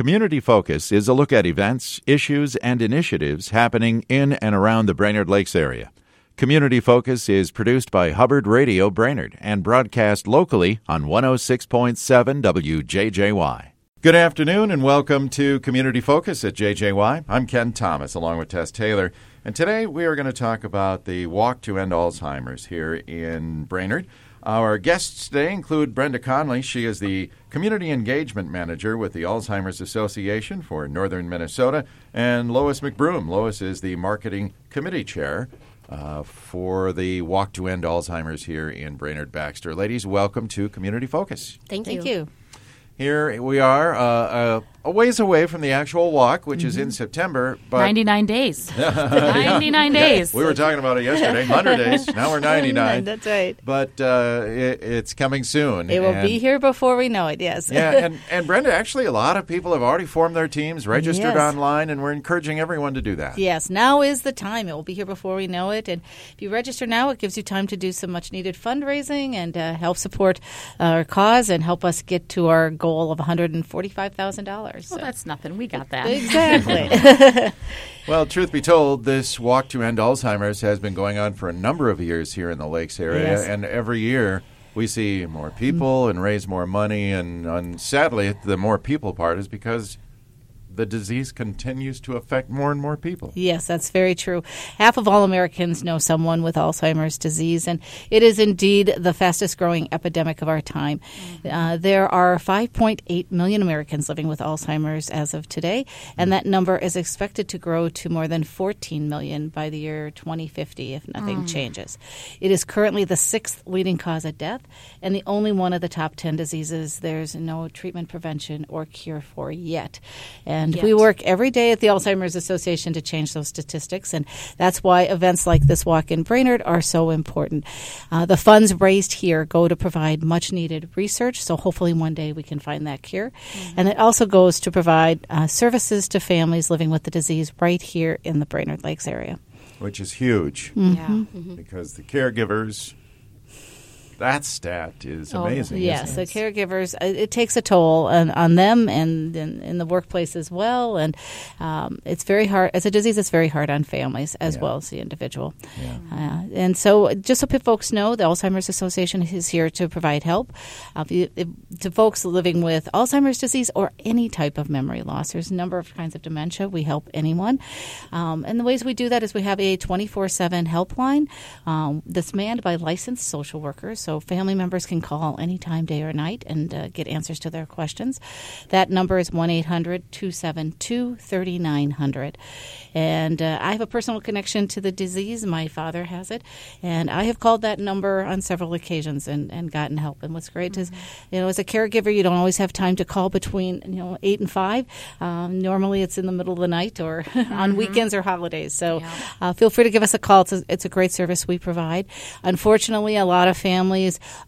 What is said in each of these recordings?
Community Focus is a look at events, issues, and initiatives happening in and around the Brainerd Lakes area. Community Focus is produced by Hubbard Radio Brainerd and broadcast locally on 106.7 WJJY. Good afternoon and welcome to Community Focus at JJY. I'm Ken Thomas along with Tess Taylor, and today we are going to talk about the Walk to End Alzheimer's here in Brainerd. Our guests today include Brenda Conley. She is the Community Engagement Manager with the Alzheimer's Association for Northern Minnesota, and Lois McBroom. Lois is the Marketing Committee Chair uh, for the Walk to End Alzheimer's here in Brainerd Baxter. Ladies, welcome to Community Focus. Thank, you. Thank you. Here we are, uh, uh, a ways away from the actual walk, which is in September. But 99 days. 99 days. we were talking about it yesterday, 100 days. Now we're 99. That's right. But uh, it, it's coming soon. It will and- be here before we know it. Yes. yeah, and, and Brenda, actually, a lot of people have already formed their teams, registered Yes. online, and we're encouraging everyone to do that. Yes, now is the time. It will be here before we know it. And if you register now, it gives you time to do some much needed fundraising and uh, help support our cause and help us get to our goal of $145,000. Well, that's nothing. We got that. exactly. Well, truth be told, this Walk to End Alzheimer's has been going on for a number of years here in the Lakes area, Yes. and every year we see more people mm. and raise more money, and, and sadly, the more people part is because the disease continues to affect more and more people. Yes, that's very true. Half of all Americans know someone with Alzheimer's disease, and it is indeed the fastest growing epidemic of our time. Mm-hmm. Uh, there are 5.8 million Americans living with Alzheimer's as of today, and mm. that number is expected to grow to more than 14 million by the year 2050 if nothing mm. changes. It is currently the sixth leading cause of death, and the only one of the top 10 diseases there's no treatment, prevention, or cure for yet. And we Yet. work every day at the Alzheimer's Association to change those statistics, and that's why events like this walk in Brainerd are so important. Uh, the funds raised here go to provide much needed research, so hopefully one day we can find that cure. And it also goes to provide uh, services to families living with the disease right here in the Brainerd Lakes area. Which is huge Mm-hmm. Yeah. because the caregivers, that stat is Oh, amazing. Yes, isn't the it? caregivers, uh, it takes a toll on, on them and in, in the workplace as well. And um, it's very hard, as a disease, it's very hard on families as Yeah. well as the individual. Yeah. Uh, and so, just so folks know, the Alzheimer's Association is here to provide help uh, to folks living with Alzheimer's disease or any type of memory loss. There's a number of kinds of dementia. We help anyone. Um, and the ways we do that is we have a 24 7 helpline um, that's manned by licensed social workers. So family members can call anytime, day or night, and uh, get answers to their questions. That number is 1 800 272 3900. And uh, I have a personal connection to the disease. My father has it. And I have called that number on several occasions and, and gotten help. And what's great is, you know, as a caregiver, you don't always have time to call between, you know, 8 and 5. Um, normally it's in the middle of the night or on weekends or holidays. So Yeah. uh, feel free to give us a call. It's a, it's a great service we provide. Unfortunately, a lot of families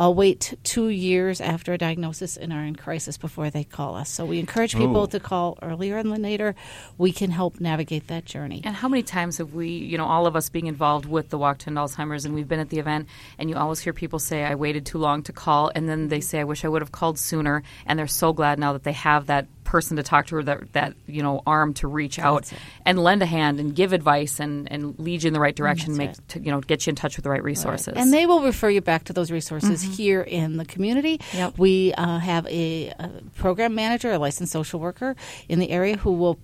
uh, wait two years after a diagnosis and are in crisis before they call us. So we encourage people Ooh. to call earlier than later. We can help navigate that journey. And how many times have we, you know, all of us being involved with the Walk to End Alzheimer's, and we've been at the event, and you always hear people say, I waited too long to call, and then they say, I wish I would have called sooner, and they're so glad now that they have that person to talk to or that, that you know, arm to reach out and lend a hand and give advice and, and lead you in the right direction, That's make, right. to, you know, get you in touch with the right resources. And they will refer you back to those resources here in the community. Yep. We uh, have a, a program manager, a licensed social worker in the area who will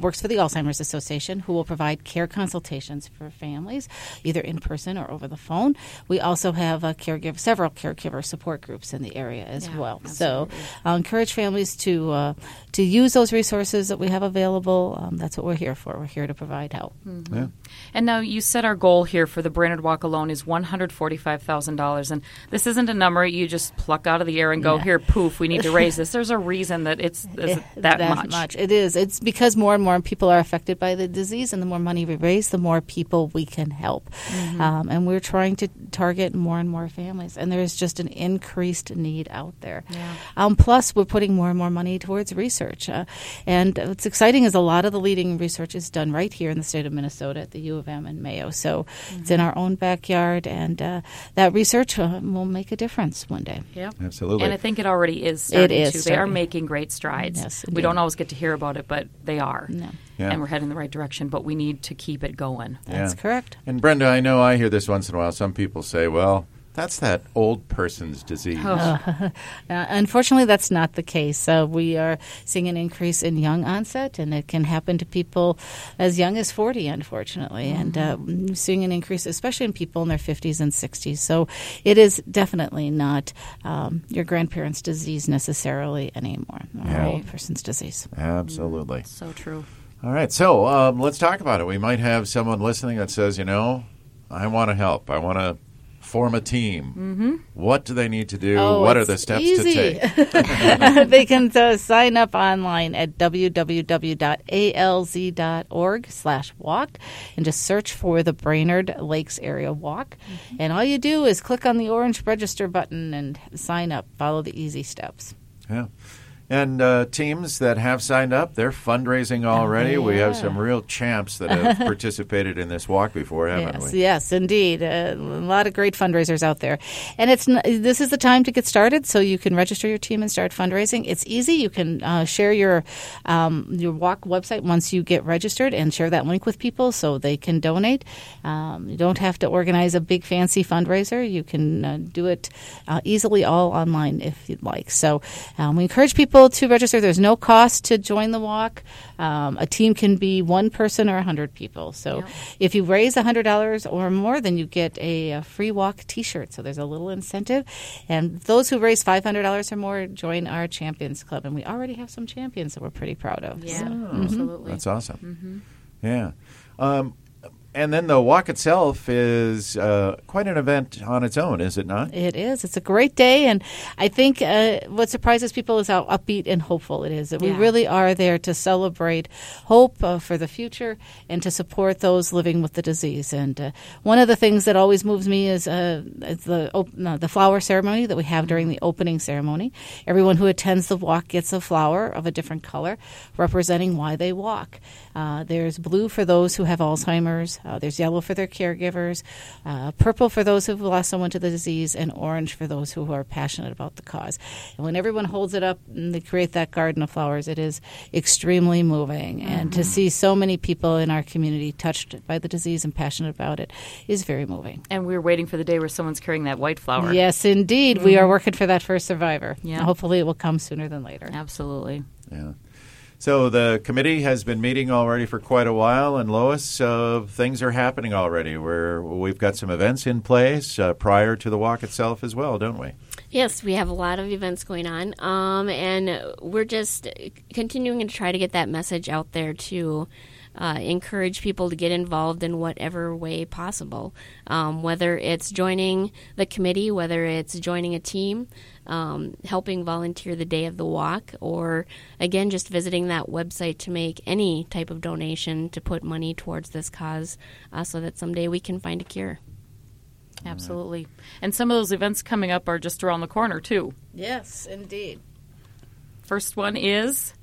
works for the Alzheimer's Association, who will provide care consultations for families, either in person or over the phone. We also have a caregiver, several caregiver support groups in the area as Yeah, well. So. I'll encourage families to uh, to use those resources that we have available. Um, that's what we're here for. We're here to provide help. Yeah. And now you said our goal here for the Brainerd Walk alone is one hundred forty-five thousand dollars, and this isn't a number you just pluck out of the air and go Yeah. here, poof. We need to raise this. There's a reason that it's, it's Eh, that, much. It is. It's because more and more people are affected by the disease, and the more money we raise, the more people we can help. Mm-hmm. Um, and we're trying to target more and more families, and there is just an increased need out there. Yeah. Um, plus, we're putting more and more money towards research. Research. Uh, and what's exciting is a lot of the leading research is done right here in the state of Minnesota at the U of M and Mayo. So mm-hmm. it's in our own backyard, and uh, that research uh, will make a difference one day. Yeah, absolutely. And I think it already is. Starting it is. To. Starting. They are making great strides. Yes, we don't always get to hear about it, but they are. No. Yeah. And we're heading in the right direction, but we need to keep it going. That's Yeah. correct. And Brenda, I know I hear this once in a while. Some people say, well, that's that old person's disease. Oh. Uh, unfortunately, that's not the case. Uh, we are seeing an increase in young onset, and it can happen to people as young as 40, unfortunately. And uh, seeing an increase, especially in people in their 50s and 60s. So it is definitely not um, your grandparents' disease necessarily anymore, or Yeah. old person's disease. Absolutely. So true. All right, so um, let's talk about it. We might have someone listening that says, you know, I want to help. I want to form a team. Mm-hmm. What do they need to do? Oh, what are the steps easy. to take? they can uh, sign up online at www.alz.org slash walk and just search for the Brainerd Lakes Area Walk. And all you do is click on the orange register button and sign up. Follow the easy steps. Yeah. And uh, teams that have signed up, they're fundraising already. We have some real champs that have participated in this walk before, haven't yes, we? yes, indeed. Uh, a lot of great fundraisers out there, and it's this is the time to get started. So you can register your team and start fundraising. It's easy. You can uh, share your um, your walk website once you get registered and share that link with people so they can donate. Um, you don't have to organize a big fancy fundraiser. You can uh, do it uh, easily all online if you'd like. So um, we encourage people to register. There's no cost to join the walk. Um, a team can be one person or a hundred people. So Yeah. if you raise $100 or more, then you get a, a free walk t shirt. So there's a little incentive. And those who raise $500 or more join our Champions Club. And we already have some champions that we're pretty proud of. Yeah, So- absolutely. That's awesome. Yeah. Um, and then the walk itself is uh, quite an event on its own, is it not? It is. It's a great day, and I think uh, what surprises people is how upbeat and hopeful it is. That we really are there to celebrate hope uh, for the future and to support those living with the disease. And uh, one of the things that always moves me is, uh, is the op- no, the flower ceremony that we have during the opening ceremony. Everyone who attends the walk gets a flower of a different color, representing why they walk. Uh, there's blue for those who have Alzheimer's. Uh, there's yellow for their caregivers, uh, purple for those who've lost someone to the disease, and orange for those who are passionate about the cause. And when everyone holds it up and they create that garden of flowers, it is extremely moving. And to see so many people in our community touched by the disease and passionate about it is very moving. And we're waiting for the day where someone's carrying that white flower. Yes, indeed. We are working for that first survivor. Yeah. Hopefully, it will come sooner than later. Absolutely. Yeah. So the committee has been meeting already for quite a while, and Lois, uh, things are happening already. Where we've got some events in place uh, prior to the walk itself as well, don't we? Yes, we have a lot of events going on, um, and we're just continuing to try to get that message out there to uh, encourage people to get involved in whatever way possible. Um, whether it's joining the committee, whether it's joining a team, um, helping volunteer the day of the walk, or again, just visiting that website to make any type of donation to put money towards this cause uh, so that someday we can find a cure. Absolutely. And some of those events coming up are just around the corner, too. Yes, indeed. First one is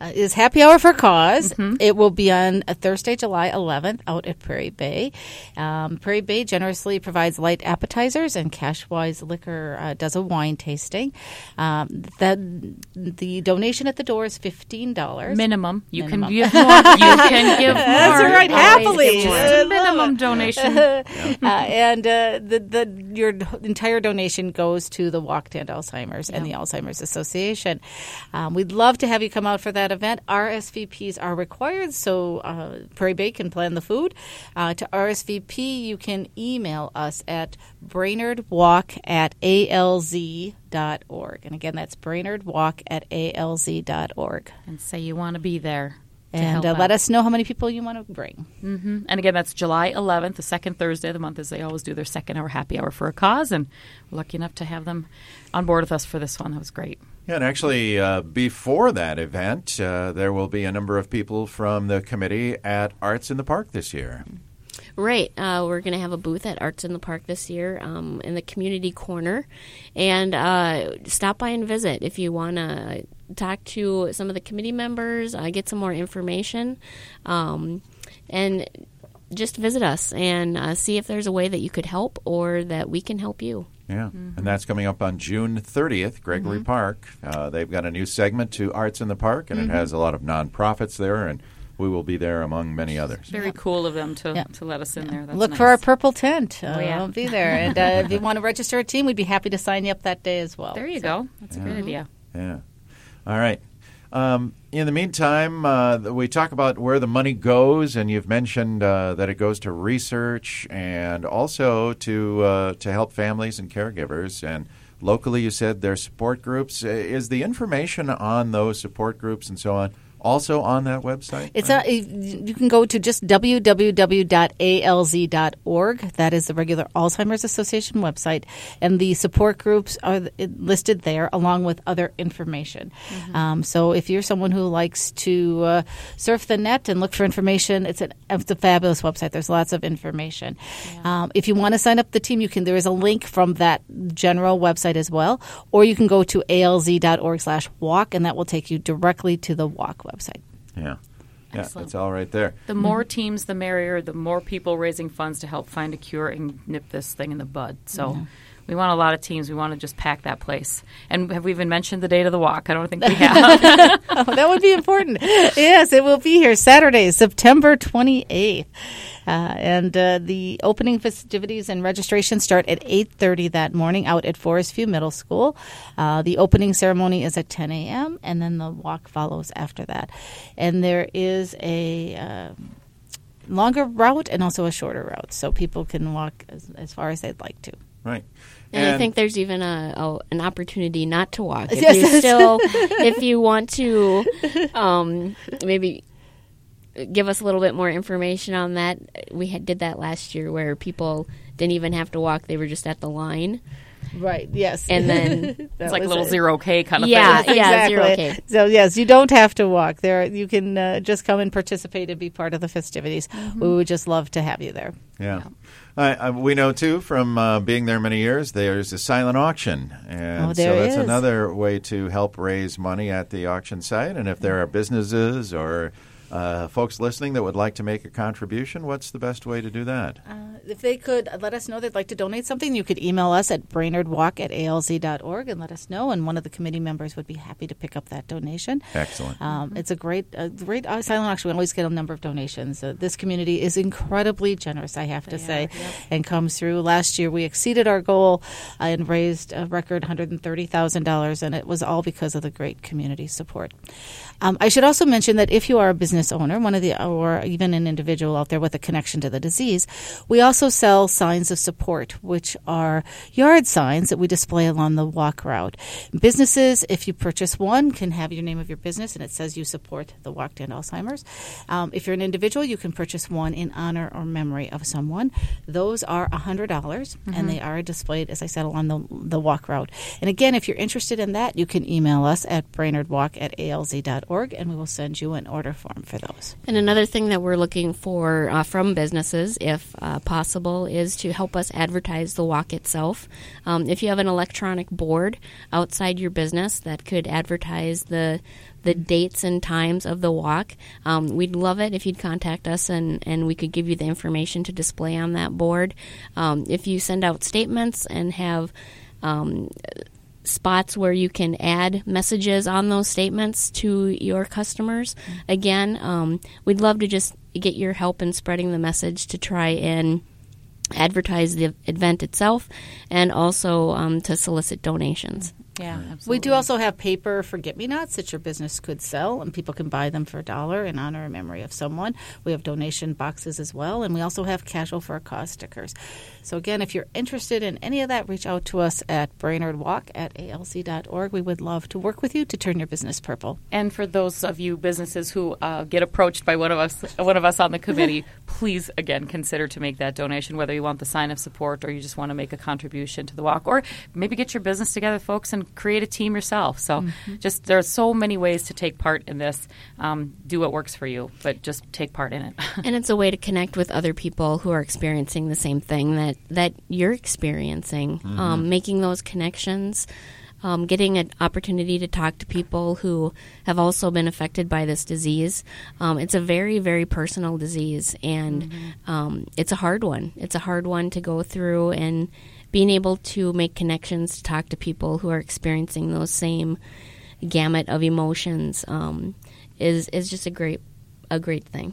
uh, is Happy Hour for because It will be on uh, Thursday, July 11th, out at Prairie Bay. Um, Prairie Bay generously provides light appetizers, and Cashwise Liquor uh, does a wine tasting. Um, that the donation at the door is fifteen dollars. minimum. You Minimum. can give more. You can give more. That's right, happily. Just a minimum donation. uh, and uh, the the your entire donation goes to the Walk to End Alzheimer's and the Alzheimer's Association. Um, we'd love to have you come out for that event. RSVPs are required, so uh, Prairie Bay can plan the food. Uh, to RSVP, you can email us at brainerdwalk at alz.org. And again, that's brainerdwalk at alz.org. and say you want to be there. And uh, let us know how many people you want to bring. And again, that's July 11th, the second Thursday of the month, as they always do their second hour happy hour for a cause. And we're lucky enough to have them on board with us for this one. That was great. Yeah, and actually, uh, before that event, uh, there will be a number of people from the committee at Arts in the Park this year. Right. Uh, we're going to have a booth at Arts in the Park this year um, in the community corner. And uh, stop by and visit if you want to talk to some of the committee members, uh, get some more information, um, and just visit us and uh, see if there's a way that you could help or that we can help you. Yeah, and that's coming up on June 30th, Gregory Park. Uh, they've got a new segment to Arts in the Park, and it has a lot of nonprofits there, and we will be there among many others. Very cool of them to, Yeah. to let us in there. That's Look nice. for our purple tent. Uh, Oh, yeah. I'll be there. And uh, if you want to register a team, we'd be happy to sign you up that day as well. There you go. That's a great idea. Yeah. All right. Um, in the meantime, uh, we talk about where the money goes, and you've mentioned uh, that it goes to research and also to uh, to help families and caregivers. And locally, you said there's support groups. Is the information on those support groups and so on also on that website? It's a, you can go to just www.alz.org. That is the regular Alzheimer's Association website, and the support groups are listed there along with other information. Um, so if you're someone who likes to uh, surf the net and look for information, it's, an, it's a fabulous website. There's lots of information. Um, if you want to sign up the team, you can. There is a link from that general website as well, or you can go to alz.org/walk, and that will take you directly to the walk website. Yeah. Yeah, Excellent. it's all right there. The more teams, the merrier. The more people raising funds to help find a cure and nip this thing in the bud. So. We want a lot of teams. We want to just pack that place. And have we even mentioned the date of the walk? I don't think we have. Oh, that would be important. yes, it will be here Saturday, September 28th. Uh, and uh, the opening festivities and registration start at 8.30 that morning out at Forest View Middle School. Uh, the opening ceremony is at 10 a.m., and then the walk follows after that. And there is a... Uh, Longer route and also a shorter route, so people can walk as, as far as they'd like to. Right. And, I think there's even a, a an opportunity not to walk. If Yes, you yes. still, if you want to, um, maybe give us a little bit more information on that. We had, did that last year where people didn't even have to walk; they were just at the line, Right. Yes. and then That it's like a little it. zero K kind of Yeah, thing. yeah. zero K. So yes, you don't have to walk there. You can uh, just come and participate and be part of the festivities. Mm-hmm. We would just love to have you there. Yeah. I, I, we know too from uh, being there many years. There's a silent auction, and Oh, there so that's is. another way to help raise money at the auction site. And if there are businesses or uh, folks listening that would like to make a contribution, what's the best way to do that? Uh, if they could let us know they'd like to donate something, you could email us at brainerdwalk at alz.org and let us know, and one of the committee members would be happy to pick up that donation. Excellent. Um, It's a great, a great uh, silent auction. We always get a number of donations. Uh, this community is incredibly generous, I have to say, and comes through. Last year, we exceeded our goal uh, and raised a record $130,000, and it was all because of the great community support. Um, I should also mention that if you are a business owner, one of the, or even an individual out there with a connection to the disease, we also sell signs of support, which are yard signs that we display along the walk route. Businesses, if you purchase one, can have your name of your business and it says you support the Walk to End Alzheimer's. Um, if you're an individual, you can purchase one in honor or memory of someone. Those are $100 and they are displayed, as I said, along the, the walk route. And again, if you're interested in that, you can email us at brainerdwalk at alz.org and we will send you an order form for those. And another thing that we're looking for uh, from businesses, if uh, possible, is to help us advertise the walk itself. Um, if you have an electronic board outside your business that could advertise the the dates and times of the walk, um, we'd love it if you'd contact us and, and we could give you the information to display on that board. Um, if you send out statements and have um, spots where you can add messages on those statements to your customers. Again, um, we'd love to just get your help in spreading the message to try and advertise the event itself and also um, to solicit donations. Yeah, We absolutely. do also have paper forget me nots that your business could sell, and people can buy them for a dollar in honor or memory of someone. We have donation boxes as well, and we also have casual for a cause stickers. So, again, if you're interested in any of that, reach out to us at brainerdwalk at alz.org. We would love to work with you to turn your business purple. And for those of you businesses who uh, get approached by one of us, one of us on the committee, please again consider to make that donation, whether you want the sign of support or you just want to make a contribution to the walk, or maybe get your business together, folks, and then create a team yourself. So just there's so many ways to take part in this. Um, do what works for you, but just take part in it. and it's a way to connect with other people who are experiencing the same thing that that you're experiencing. Um, making those connections, um, getting an opportunity to talk to people who have also been affected by this disease. Um, it's a very very personal disease, and um, it's a hard one. It's a hard one to go through, and being able to make connections to talk to people who are experiencing those same gamut of emotions um, is is just a great a great thing.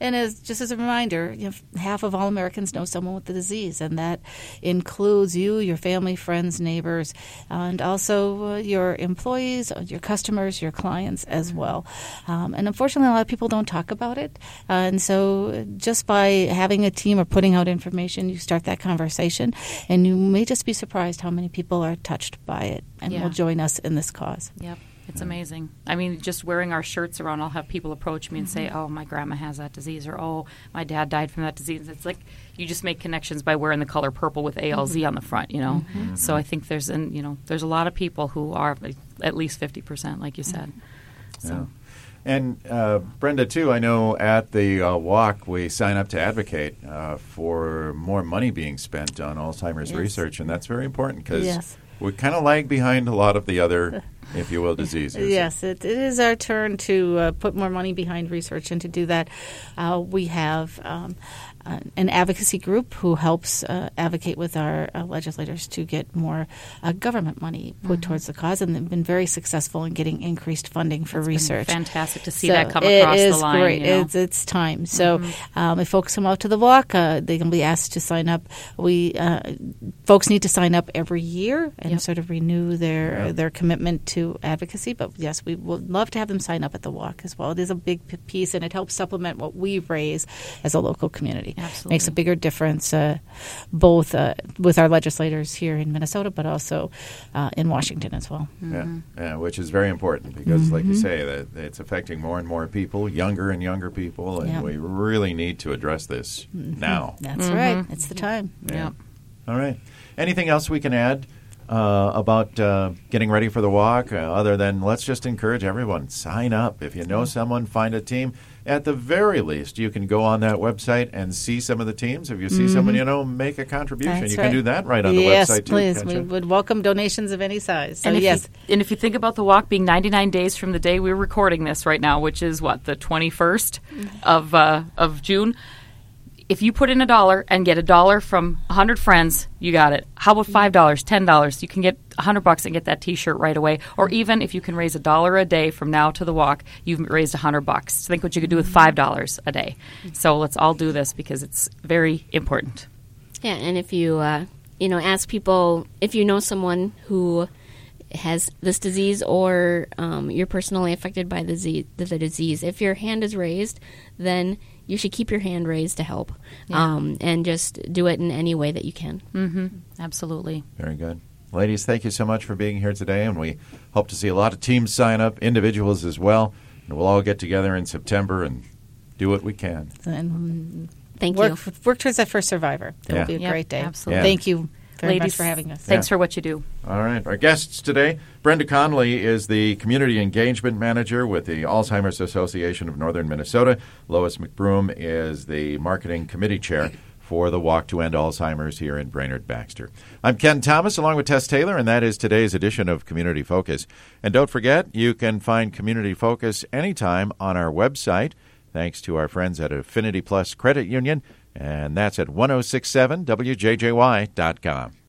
And as just as a reminder, you know, half of all Americans know someone with the disease, and that includes you, your family, friends, neighbors, and also uh, your employees, uh, your customers, your clients as well. Um, and unfortunately, a lot of people don't talk about it. Uh, and so, just by having a team or putting out information, you start that conversation, and you may just be surprised how many people are touched by it and Yeah. will join us in this cause. Yep. It's amazing. I mean, just wearing our shirts around, I'll have people approach me and say, "Oh, my grandma has that disease," or "Oh, my dad died from that disease." It's like you just make connections by wearing the color purple with ALZ on the front, you know. So I think there's, an, you know, there's a lot of people who are at least fifty percent, like you said. So Yeah. And uh, Brenda, too, I know at the uh, walk we sign up to advocate uh, for more money being spent on Alzheimer's Yes. research, and that's very important because Yes. We kind of lag behind a lot of the other, if you will, diseases. Yes, it, it is our turn to uh, put more money behind research, and to do that, uh, we have um, uh, an advocacy group who helps uh, advocate with our uh, legislators to get more uh, government money put towards the cause, and they've been very successful in getting increased funding for research. fantastic to see So that come across the line. Great. You know? Mm-hmm. It's, it's time. So um, if folks come out to the walk, uh, they can be asked to sign up. We uh, folks need to sign up every year and Yep. sort of renew their Yeah. their commitment to advocacy. But yes, we would love to have them sign up at the walk as well. It is a big piece, and it helps supplement what we raise as a local community. Absolutely. makes a bigger difference, uh, both uh, with our legislators here in Minnesota, but also uh, in Washington as well. Yeah, yeah, which is very important because, like you say, that it's affecting more and more people, younger and younger people, and Yeah. we really need to address this now. That's right. It's the time. Yeah. Yep. All right. Anything else we can add uh, about uh, getting ready for the walk, uh, other than let's just encourage everyone sign up. If you know someone, find a team. At the very least, you can go on that website and see some of the teams. If you see someone you know, make a contribution. That's you right. can do that right on the website too. Yes, please. can't We you? would welcome donations of any size. So and if yes, you, and if you think about the walk being 99 days from the day we're recording this right now, which is what the 21st of uh, of June, if you put in a dollar and get a dollar from 100 friends, you got it. How about five dollars, ten dollars? You can get 100 bucks and get that T-shirt right away. Or even if you can raise a dollar a day from now to the walk, you've raised 100 bucks. Think what you could do with five dollars a day. So let's all do this because it's very important. Yeah, and if you uh, you know ask people if you know someone who has this disease or um, you're personally affected by the, disease, the disease, if your hand is raised, then you should keep your hand raised to help, um, and just do it in any way that you can. Mm-hmm. Absolutely. Very good. Ladies, thank you so much for being here today, and we hope to see a lot of teams sign up, individuals as well, and we'll all get together in September and do what we can. and Thank work, you. work towards that first survivor. It Yeah. will be a Yep, great day. absolutely. Thank you very Ladies, much for having us. Thanks Yeah. for what you do. All right. Our guests today, Brenda Conley is the Community Engagement Manager with the Alzheimer's Association of Northern Minnesota. Lois McBroom is the Marketing Committee Chair for the Walk to End Alzheimer's here in Brainerd Baxter. I'm Ken Thomas along with Tess Taylor, and that is today's edition of Community Focus. And don't forget, you can find Community Focus anytime on our website, thanks to our friends at Affinity Plus Credit Union, and that's at 1067wjjy.com.